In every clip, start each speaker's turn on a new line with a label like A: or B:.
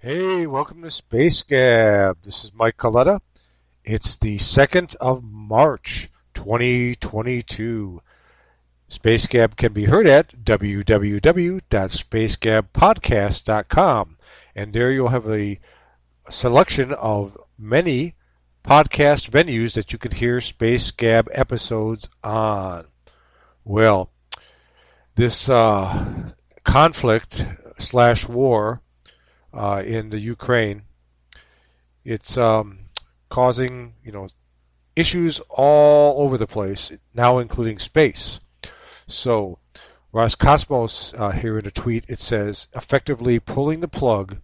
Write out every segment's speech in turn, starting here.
A: Hey, welcome to Space Gab. This is Mike Coletta. It's the 2nd of March, 2022. Space Gab can be heard at www.spacegabpodcast.com. And there you'll have a selection of many podcast venues that you can hear Space Gab episodes on. Well, this uh, conflict slash war uh, in the Ukraine. It's um, causing you know issues all over the place now, including space. So Roscosmos uh, here in a tweet it says effectively pulling the plug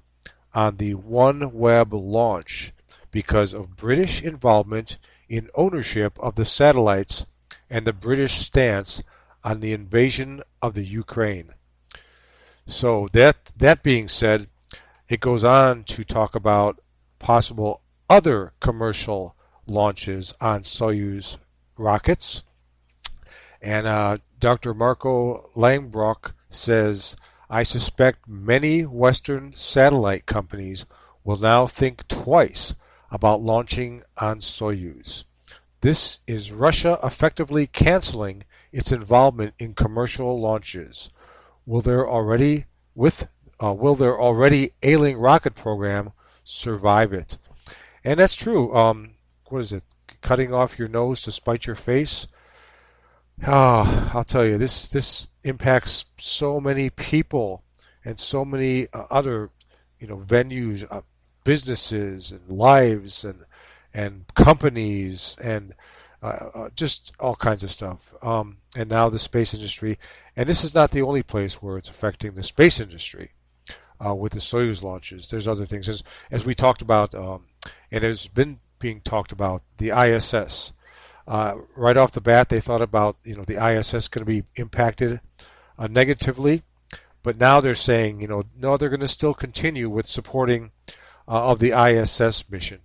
A: on the OneWeb launch because of British involvement in ownership of the satellites and the British stance on the invasion of the Ukraine. So that that being said, it goes on to talk about possible other commercial launches on Soyuz rockets. And uh, Dr. Marco Langbroek says, I suspect many Western satellite companies will now think twice about launching on Soyuz. This is Russia effectively canceling its involvement in commercial launches. Will there already with uh, will their already ailing rocket program survive it? And that's true. Um, what is it? Cutting off your nose to spite your face? Oh, I'll tell you, this this impacts so many people and so many uh, other, you know, venues, uh, businesses, and lives, and and companies, and uh, uh, just all kinds of stuff. Um, and now the space industry, and this is not the only place where it's affecting the space industry uh, with the Soyuz launches. There's other things as as we talked about, um, and it's been being talked about the ISS. Uh, right off the bat, they thought about you know the ISS going to be impacted uh, negatively, but now they're saying you know no, they're going to still continue with supporting uh, of the ISS mission.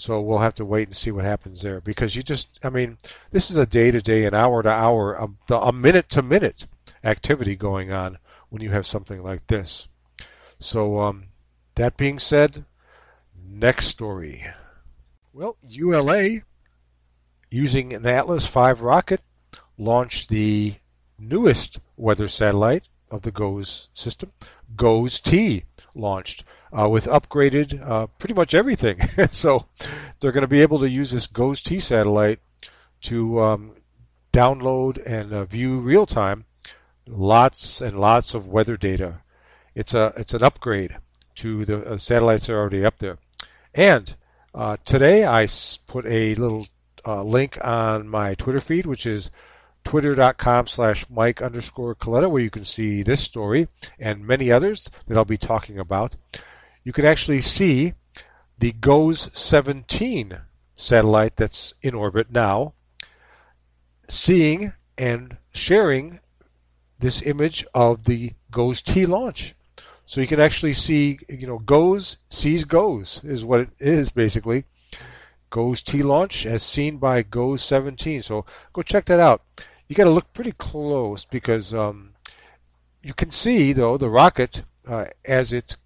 A: So we'll have to wait and see what happens there because you just, I mean, this is a day to day, an hour to hour, a, a minute to minute activity going on when you have something like this. So, um, that being said, next story. Well, ULA, using an Atlas V rocket, launched the newest weather satellite of the GOES system, GOES T, launched uh, with upgraded uh, pretty much everything. so they're going to be able to use this GOES T satellite to um, download and uh, view real time lots and lots of weather data it's a it's an upgrade to the uh, satellites that are already up there. And uh, today I put a little uh, link on my Twitter feed, which is twitter.com slash Mike underscore Coletta, where you can see this story and many others that I'll be talking about. You can actually see the GOES 17 satellite that's in orbit now, seeing and sharing this image of the GOES T launch. So you can actually see, you know, goes, sees goes is what it is basically. GOES T launch as seen by GOES 17. So go check that out. You got to look pretty close because um, you can see though the rocket uh, as it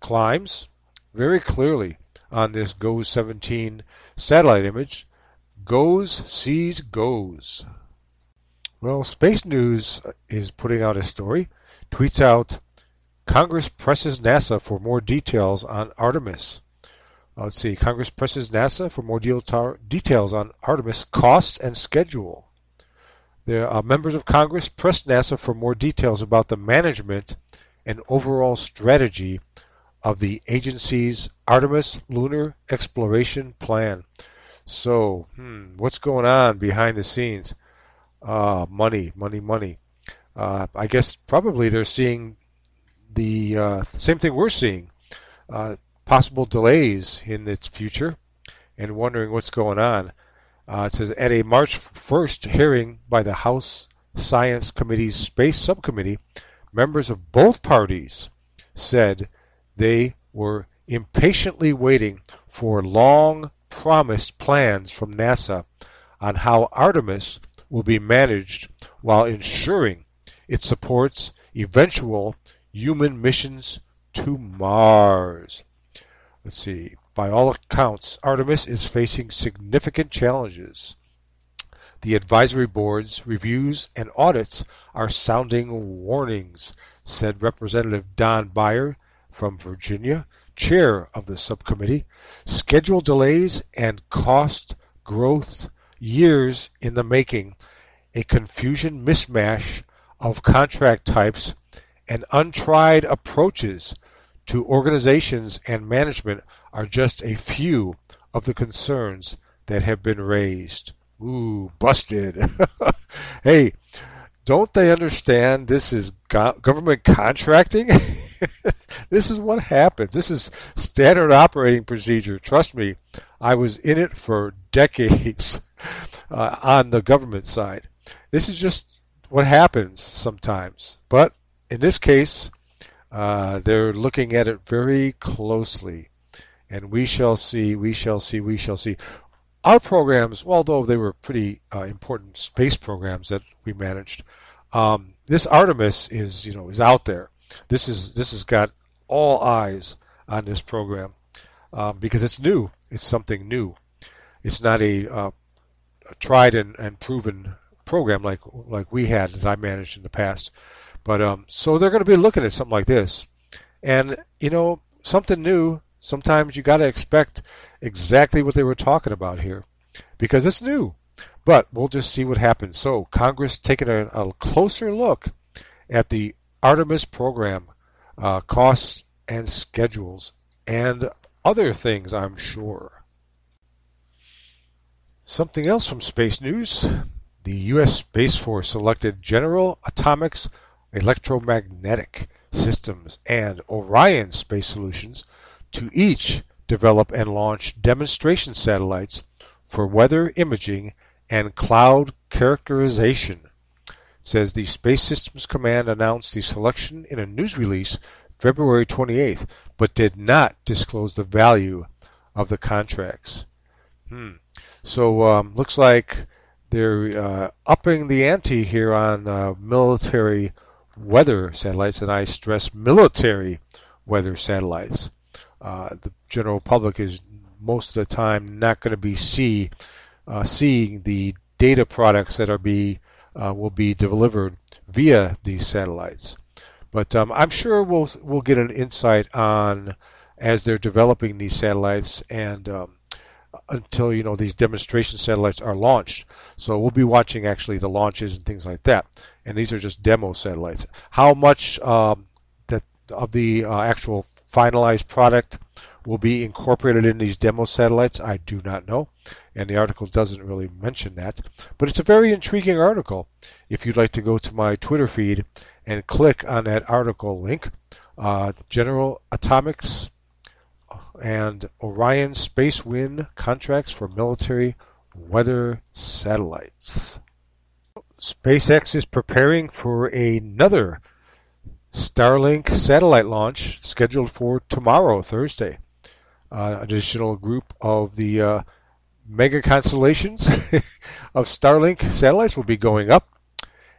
A: climbs very clearly on this GOES 17 satellite image. Goes sees goes. Well, Space News is putting out a story. Tweets out Congress presses NASA for more details on Artemis. Let's see. Congress presses NASA for more deal tar- details on Artemis costs and schedule. The uh, members of Congress pressed NASA for more details about the management and overall strategy of the agency's Artemis lunar exploration plan. So, hmm, what's going on behind the scenes? Uh, money, money, money. Uh, I guess probably they're seeing the uh, same thing we're seeing uh, possible delays in its future and wondering what's going on. Uh, it says at a March 1st hearing by the House Science Committee's Space Subcommittee, members of both parties said they were impatiently waiting for long promised plans from NASA on how Artemis will be managed while ensuring it supports eventual human missions to Mars. Let's see. By all accounts, Artemis is facing significant challenges. The advisory board's reviews and audits are sounding warnings, said Representative Don Beyer from Virginia, chair of the subcommittee. Schedule delays and cost growth years in the making, a confusion mismatch of contract types and untried approaches to organizations and management are just a few of the concerns that have been raised. Ooh, busted. hey, don't they understand this is go- government contracting? this is what happens. This is standard operating procedure. Trust me, I was in it for decades uh, on the government side. This is just what happens sometimes. But in this case, uh, they're looking at it very closely. And we shall see, we shall see, we shall see. Our programs, although they were pretty uh, important space programs that we managed, um, this Artemis is, you know, is out there. This is this has got all eyes on this program um, because it's new. It's something new. It's not a, uh, a tried and, and proven program like like we had that I managed in the past. But um, so they're going to be looking at something like this, and you know, something new Sometimes you got to expect exactly what they were talking about here because it's new. But we'll just see what happens. So, Congress taking a, a closer look at the Artemis program uh, costs and schedules and other things, I'm sure. Something else from space news. The U.S. Space Force selected General Atomics Electromagnetic Systems and Orion Space Solutions to each develop and launch demonstration satellites for weather imaging and cloud characterization. says the Space Systems Command announced the selection in a news release February 28th, but did not disclose the value of the contracts. Hmm. So um, looks like they're uh, upping the ante here on uh, military weather satellites, and I stress military weather satellites uh, the general public is most of the time not going to be see uh, seeing the data products that are be uh, will be delivered via these satellites. But um, I'm sure we'll we'll get an insight on as they're developing these satellites and um, until you know these demonstration satellites are launched. So we'll be watching actually the launches and things like that. And these are just demo satellites. How much um, that of the uh, actual finalized product will be incorporated in these demo satellites, I do not know. And the article doesn't really mention that. But it's a very intriguing article. If you'd like to go to my Twitter feed and click on that article link, uh, General Atomics and Orion Space Wind contracts for military weather satellites. SpaceX is preparing for another Starlink satellite launch scheduled for tomorrow, Thursday. Uh, additional group of the uh, mega constellations of Starlink satellites will be going up.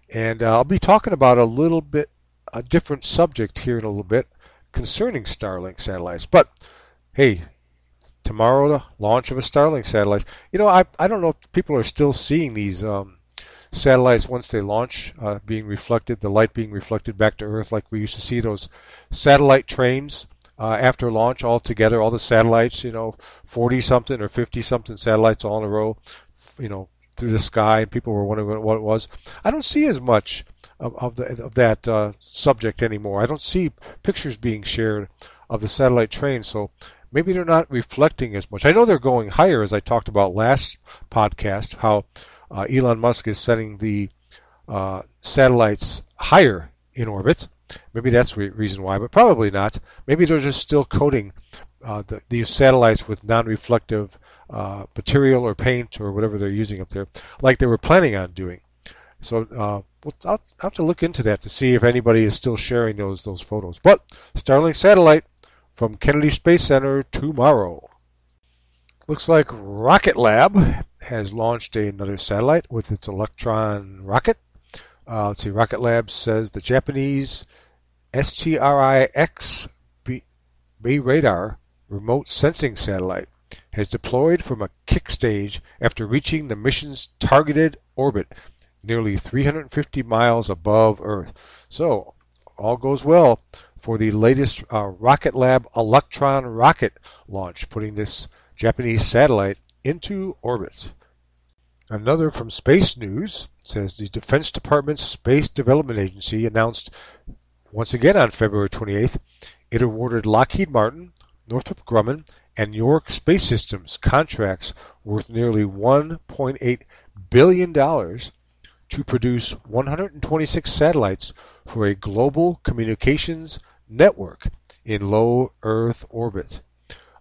A: And uh, I'll be talking about a little bit, a different subject here in a little bit concerning Starlink satellites. But hey, tomorrow, the launch of a Starlink satellite. You know, I, I don't know if people are still seeing these um, satellites once they launch uh, being reflected, the light being reflected back to Earth, like we used to see those satellite trains uh, after launch all together, all the satellites, you know, 40 something or 50 something satellites all in a row, you know, through the sky, and people were wondering what it was. I don't see as much of, of, the, of that uh, subject anymore. I don't see pictures being shared of the satellite train. so maybe they're not reflecting as much. I know they're going higher, as I talked about last podcast, how uh, Elon Musk is setting the uh, satellites higher in orbit. Maybe that's the reason why, but probably not. Maybe they're just still coating uh, the, these satellites with non-reflective uh, material or paint or whatever they're using up there, like they were planning on doing. So uh, we'll, I'll have to look into that to see if anybody is still sharing those those photos. But Starlink satellite from Kennedy Space Center tomorrow. Looks like Rocket Lab has launched another satellite with its Electron rocket. Uh, let's see, Rocket Lab says the Japanese STRI-X B, radar remote sensing satellite has deployed from a kick stage after reaching the mission's targeted orbit nearly 350 miles above Earth. So, all goes well for the latest uh, Rocket Lab Electron rocket launch, putting this Japanese satellite into orbit. Another from Space News says the Defense Department's Space Development Agency announced once again on February 28th it awarded Lockheed Martin, Northrop Grumman, and York Space Systems contracts worth nearly $1.8 billion to produce 126 satellites for a global communications network in low Earth orbit.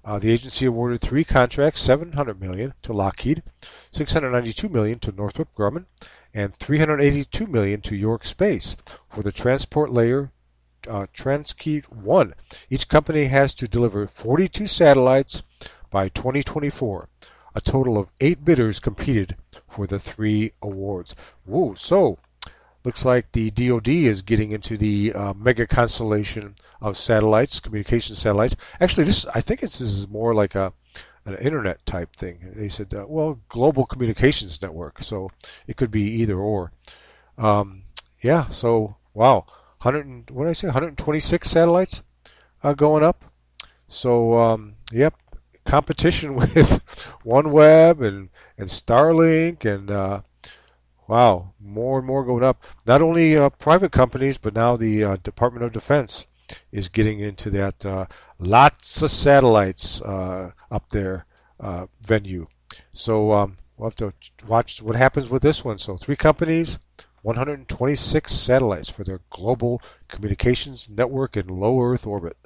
A: Uh, the agency awarded three contracts, 700 million to Lockheed, 692 million to Northrop Grumman, and 382 million to York Space for the transport layer uh, Tranche 1. Each company has to deliver 42 satellites by 2024. A total of eight bidders competed for the three awards. Whoa, so looks like the DoD is getting into the uh, mega constellation of satellites, communication satellites. Actually, this I think this is more like a an internet type thing. They said, uh, well, global communications network, so it could be either or. Um, yeah, so wow, 100 what did I say, 126 satellites uh, going up. So um, yep, competition with OneWeb and and Starlink and uh, wow, more and more going up. Not only uh, private companies, but now the uh, Department of Defense is getting into that. Uh, lots of satellites uh, up there uh, venue. So um, we'll have to watch what happens with this one. So three companies, 126 satellites for their global communications network in low Earth orbit.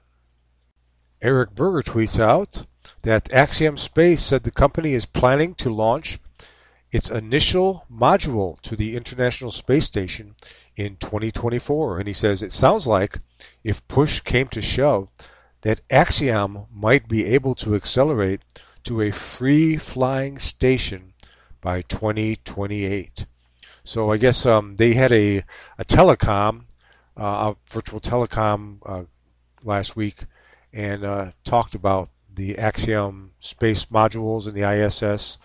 A: Eric Berger tweets out that Axiom Space said the company is planning to launch its initial module to the International Space Station in 2024. And he says it sounds like if push came to shove, that Axiom might be able to accelerate to a free flying station by 2028. So I guess um, they had a, a telecom, uh, a virtual telecom uh, last week and uh, talked about the Axiom space modules and the ISS,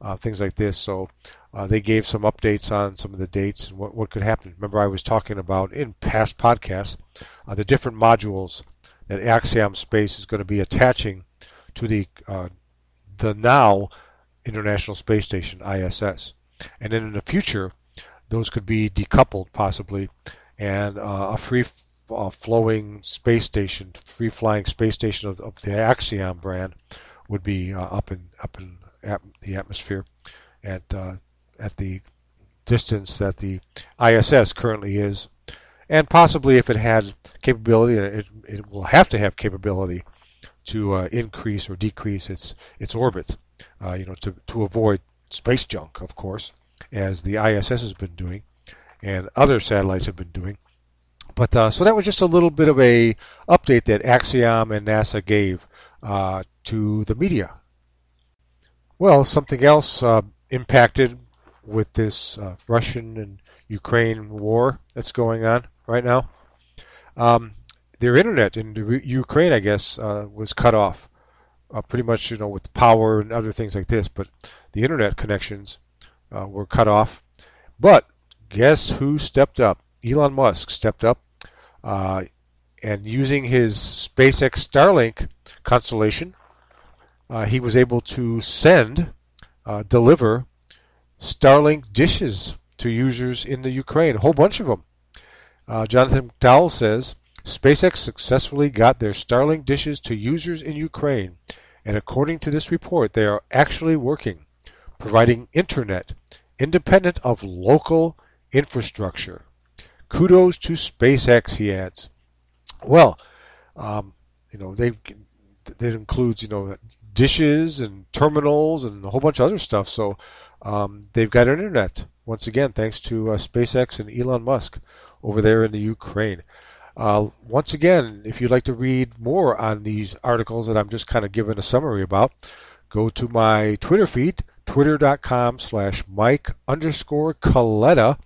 A: uh, things like this. So uh, they gave some updates on some of the dates and what, what could happen. Remember, I was talking about in past podcasts uh, the different modules that Axiom Space is going to be attaching to the uh, the now International Space Station ISS, and then in the future, those could be decoupled possibly, and uh, a free uh, flowing space station, free flying space station of, of the Axiom brand would be uh, up in up at the atmosphere at uh, at the distance that the ISS currently is, and possibly if it had capability, it, it will have to have capability to uh, increase or decrease its its orbit, uh, you know, to to avoid space junk, of course, as the ISS has been doing, and other satellites have been doing. But uh, so that was just a little bit of a update that Axiom and NASA gave uh, to the media. Well, something else uh, impacted with this uh, Russian and Ukraine war that's going on right now. Um, their internet in Ukraine, I guess, uh, was cut off, uh, pretty much, you know, with power and other things like this. But the internet connections were cut off. But guess who stepped up? Elon Musk stepped up uh, and using his SpaceX Starlink constellation, uh, he was able to send, uh, deliver Starlink dishes to users in the Ukraine, a whole bunch of them. Uh, Jonathan McDowell says SpaceX successfully got their Starlink dishes to users in Ukraine, and according to this report, they are actually working, providing internet independent of local infrastructure. Kudos to SpaceX, he adds. Well, um, you know, they that includes you know dishes and terminals and a whole bunch of other stuff. So um, they've got internet once again, thanks to uh, SpaceX and Elon Musk over there in the Ukraine. Uh, once again, if you'd like to read more on these articles that I'm just kind of giving a summary about, go to my Twitter feed, twitter.com slash Mike underscore Coletta,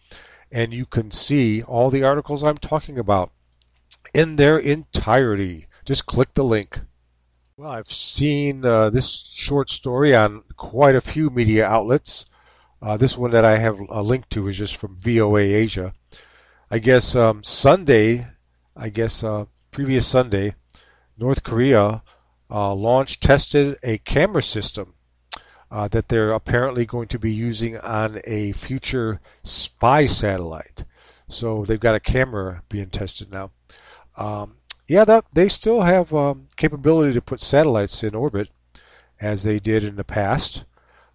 A: and you can see all the articles I'm talking about in their entirety. Just click the link. Well, I've seen uh, this short story on quite a few media outlets. Uh, this one that I have a link to is just from VOA Asia. I guess um, Sunday, I guess uh, previous Sunday, North Korea uh, launched, tested a camera system uh, that they're apparently going to be using on a future spy satellite. So they've got a camera being tested now. Um, yeah, that, they still have um, capability to put satellites in orbit, as they did in the past.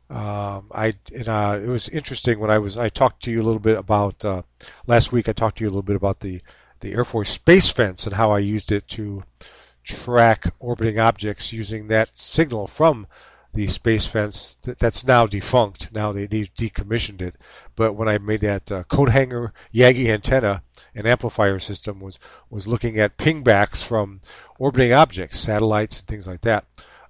A: Um, I and, uh, it was interesting when I was I talked to you a little bit about uh, last week. I talked to you a little bit about the the Air Force Space Fence and how I used it to track orbiting objects using that signal from the space fence that's now defunct. Now they, they decommissioned it. But when I made that uh, coat hanger Yagi antenna and amplifier system was was looking at pingbacks from orbiting objects, satellites and things like that,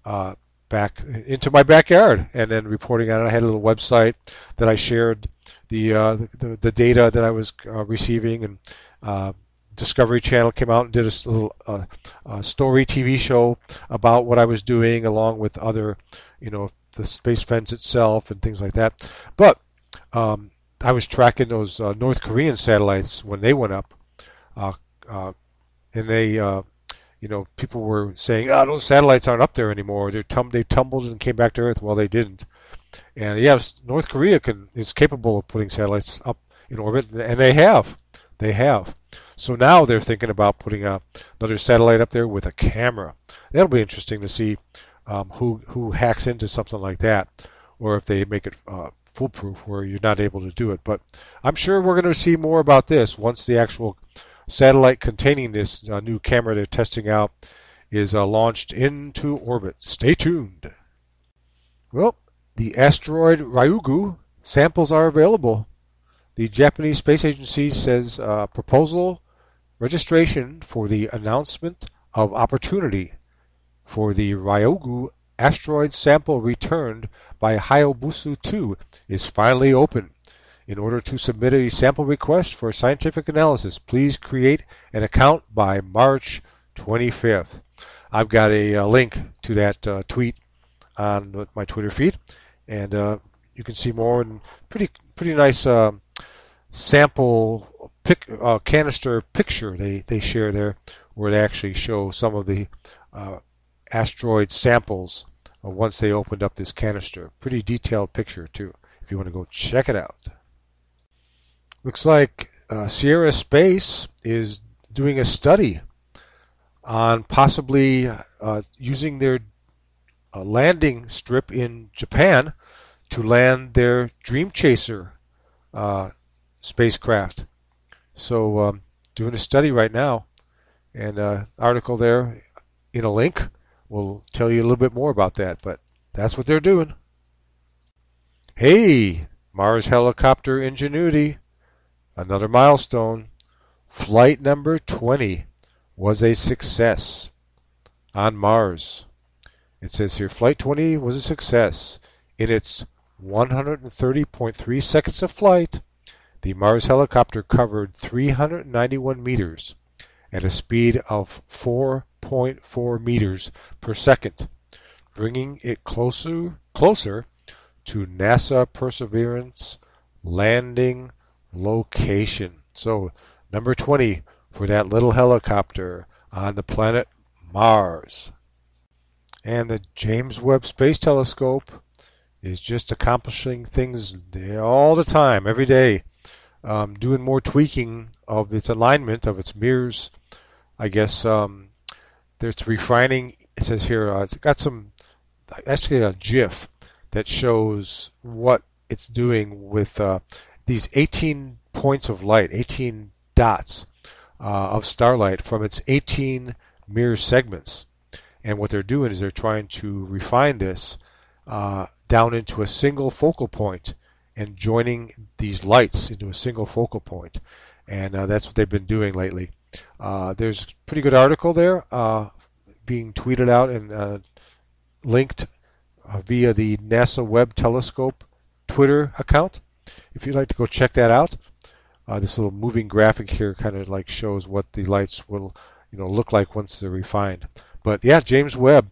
A: uh, back into my backyard, and then reporting on it. I had a little website that I shared the uh, the, the, data that I was uh, receiving and uh, Discovery Channel came out and did a little uh, story TV show about what I was doing, along with other, you know, the space fence itself and things like that. But um, I was tracking those uh, North Korean satellites when they went up, uh, uh and they, uh, you know, people were saying, "Oh, those satellites aren't up there anymore. They're tum- they tumbled and came back to Earth." Well, they didn't. And yes, North Korea can is capable of putting satellites up in orbit, and they have. They have. So now they're thinking about putting a, another satellite up there with a camera. That'll be interesting to see um, who who hacks into something like that, or if they make it uh, foolproof where you're not able to do it. But I'm sure we're going to see more about this once the actual satellite containing this uh, new camera they're testing out is uh, launched into orbit. Stay tuned. Well, the asteroid Ryugu samples are available. The Japanese Space Agency says uh, proposal Registration for the announcement of opportunity for the Ryugu asteroid sample returned by Hayabusa 2 is finally open. In order to submit a sample request for scientific analysis, please create an account by March 25th. I've got a, uh, link to that uh, tweet on my Twitter feed, and uh, you can see more and pretty pretty nice uh, sample pic, uh, canister picture they, they share there, where they actually show some of the uh, asteroid samples uh, once they opened up this canister. Pretty detailed picture too, if you want to go check it out. Looks like uh, Sierra Space is doing a study on possibly uh, using their uh, landing strip in Japan to land their Dream Chaser spacecraft. So um, doing a study right now, and uh, article there in a link will tell you a little bit more about that. But that's what they're doing. Hey, Mars helicopter Ingenuity, another milestone. Flight number 20 was a success on Mars. It says here Flight 20 was a success. In its 130.3 seconds of flight, the Mars helicopter covered 391 meters at a speed of 4.4 meters per second, bringing it closer closer to NASA Perseverance landing location. So, number 20 for that little helicopter on the planet Mars. And the James Webb Space Telescope is just accomplishing things all the time, every day um, doing more tweaking of its alignment of its mirrors. I guess um, there's refining. It says here uh, it's got some actually a GIF that shows what it's doing with uh, these 18 points of light, 18 dots uh, of starlight from its 18 mirror segments. And what they're doing is they're trying to refine this uh, down into a single focal point and joining these lights into a single focal point. And uh, that's what they've been doing lately. Uh, there's a pretty good article there uh, being tweeted out and uh, linked uh, via the NASA Webb Telescope Twitter account. If you'd like to go check that out, this little moving graphic here kind of like shows what the lights will you know look like once they're refined. But yeah, James Webb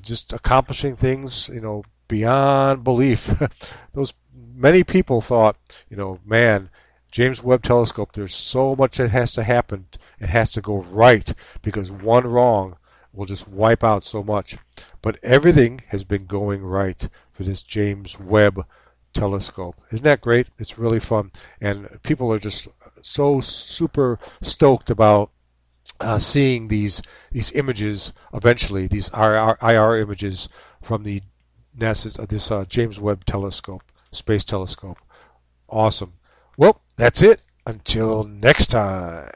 A: just accomplishing things you know beyond belief. Those many people thought you know man. James Webb Telescope, there's so much that has to happen. It has to go right because one wrong will just wipe out so much. But everything has been going right for this James Webb telescope. Isn't that great? It's really fun. And people are just so super stoked about uh, seeing these these images eventually, these IR, IR images from the NASA's uh, this uh, James Webb Telescope, space telescope. Awesome. Well, that's it. Until next time.